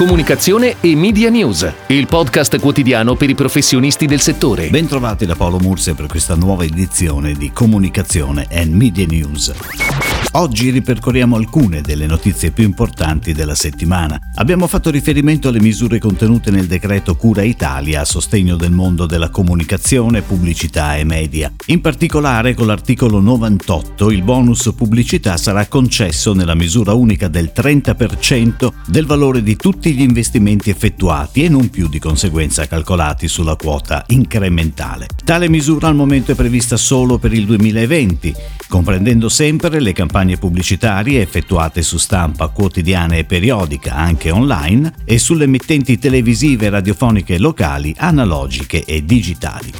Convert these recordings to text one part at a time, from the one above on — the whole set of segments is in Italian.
Comunicazione e Media News, il podcast quotidiano per i professionisti del settore. Bentrovati da Paolo Murse per questa nuova edizione di Comunicazione e Media News. Oggi ripercorriamo alcune delle notizie più importanti della settimana. Abbiamo fatto riferimento alle misure contenute nel decreto Cura Italia a sostegno del mondo della comunicazione, pubblicità e media. In particolare, con l'articolo 98, il bonus pubblicità sarà concesso nella misura unica del 30% del valore di tutti gli investimenti effettuati e non più di conseguenza calcolati sulla quota incrementale. Tale misura al momento è prevista solo per il 2020, comprendendo sempre le campagne pubblicitarie effettuate su stampa quotidiana e periodica, anche online, e sulle emittenti televisive, radiofoniche locali, analogiche e digitali.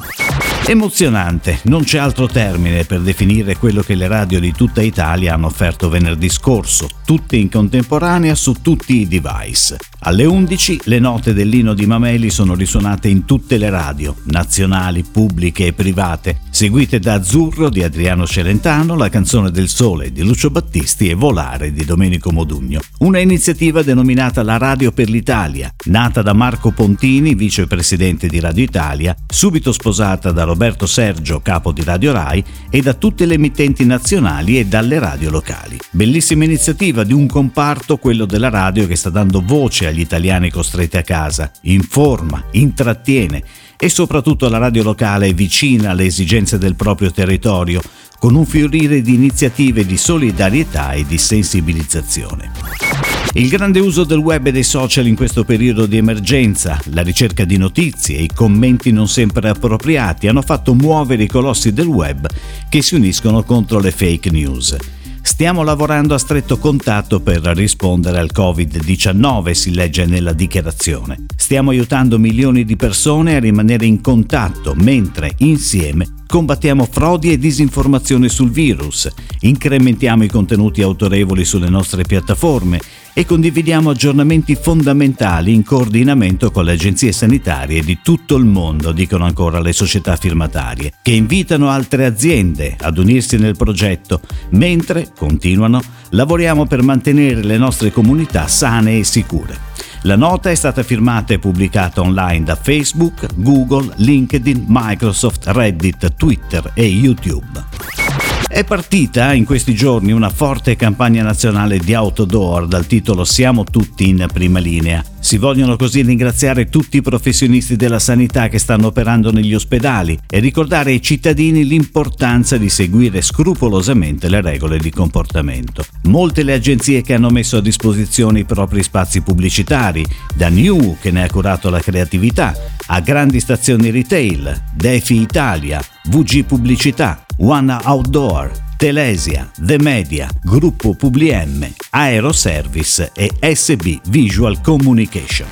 Emozionante, non c'è altro termine per definire quello che le radio di tutta Italia hanno offerto venerdì scorso, tutte in contemporanea su tutti i device. Alle 11 le note dell'Ino di Mameli sono risuonate in tutte le radio, nazionali, pubbliche e private, seguite da Azzurro di Adriano Celentano, La canzone del sole di Lucio Battisti e Volare di Domenico Modugno. Una iniziativa denominata La Radio per l'Italia, nata da Marco Pontini, vicepresidente di Radio Italia, subito sposata da Roberto Sergio, capo di Radio Rai, e da tutte le emittenti nazionali e dalle radio locali. Bellissima iniziativa di un comparto, quello della radio, che sta dando voce agli italiani costretti a casa, informa, intrattiene e soprattutto la radio locale è vicina alle esigenze del proprio territorio, con un fiorire di iniziative di solidarietà e di sensibilizzazione. Il grande uso del web e dei social in questo periodo di emergenza, la ricerca di notizie e i commenti non sempre appropriati hanno fatto muovere i colossi del web che si uniscono contro le fake news. Stiamo lavorando a stretto contatto per rispondere al Covid-19, si legge nella dichiarazione. Stiamo aiutando milioni di persone a rimanere in contatto, mentre insieme combattiamo frodi e disinformazione sul virus, incrementiamo i contenuti autorevoli sulle nostre piattaforme e condividiamo aggiornamenti fondamentali in coordinamento con le agenzie sanitarie di tutto il mondo, dicono ancora le società firmatarie, che invitano altre aziende ad unirsi nel progetto, mentre, continuano, lavoriamo per mantenere le nostre comunità sane e sicure. La nota è stata firmata e pubblicata online da Facebook, Google, LinkedIn, Microsoft, Reddit, Twitter e YouTube. È partita in questi giorni una forte campagna nazionale di outdoor dal titolo Siamo tutti in prima linea. Si vogliono così ringraziare tutti i professionisti della sanità che stanno operando negli ospedali e ricordare ai cittadini l'importanza di seguire scrupolosamente le regole di comportamento. Molte le agenzie che hanno messo a disposizione i propri spazi pubblicitari, da New che ne ha curato la creatività, a grandi stazioni retail, Defi Italia, VG Pubblicità, One Outdoor, Telesia, The Media, Gruppo Publim, Aeroservice e SB Visual Communication.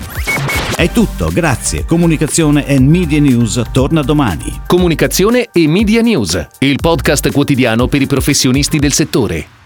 È tutto, grazie. Comunicazione e Media News torna domani. Comunicazione e Media News, il podcast quotidiano per i professionisti del settore.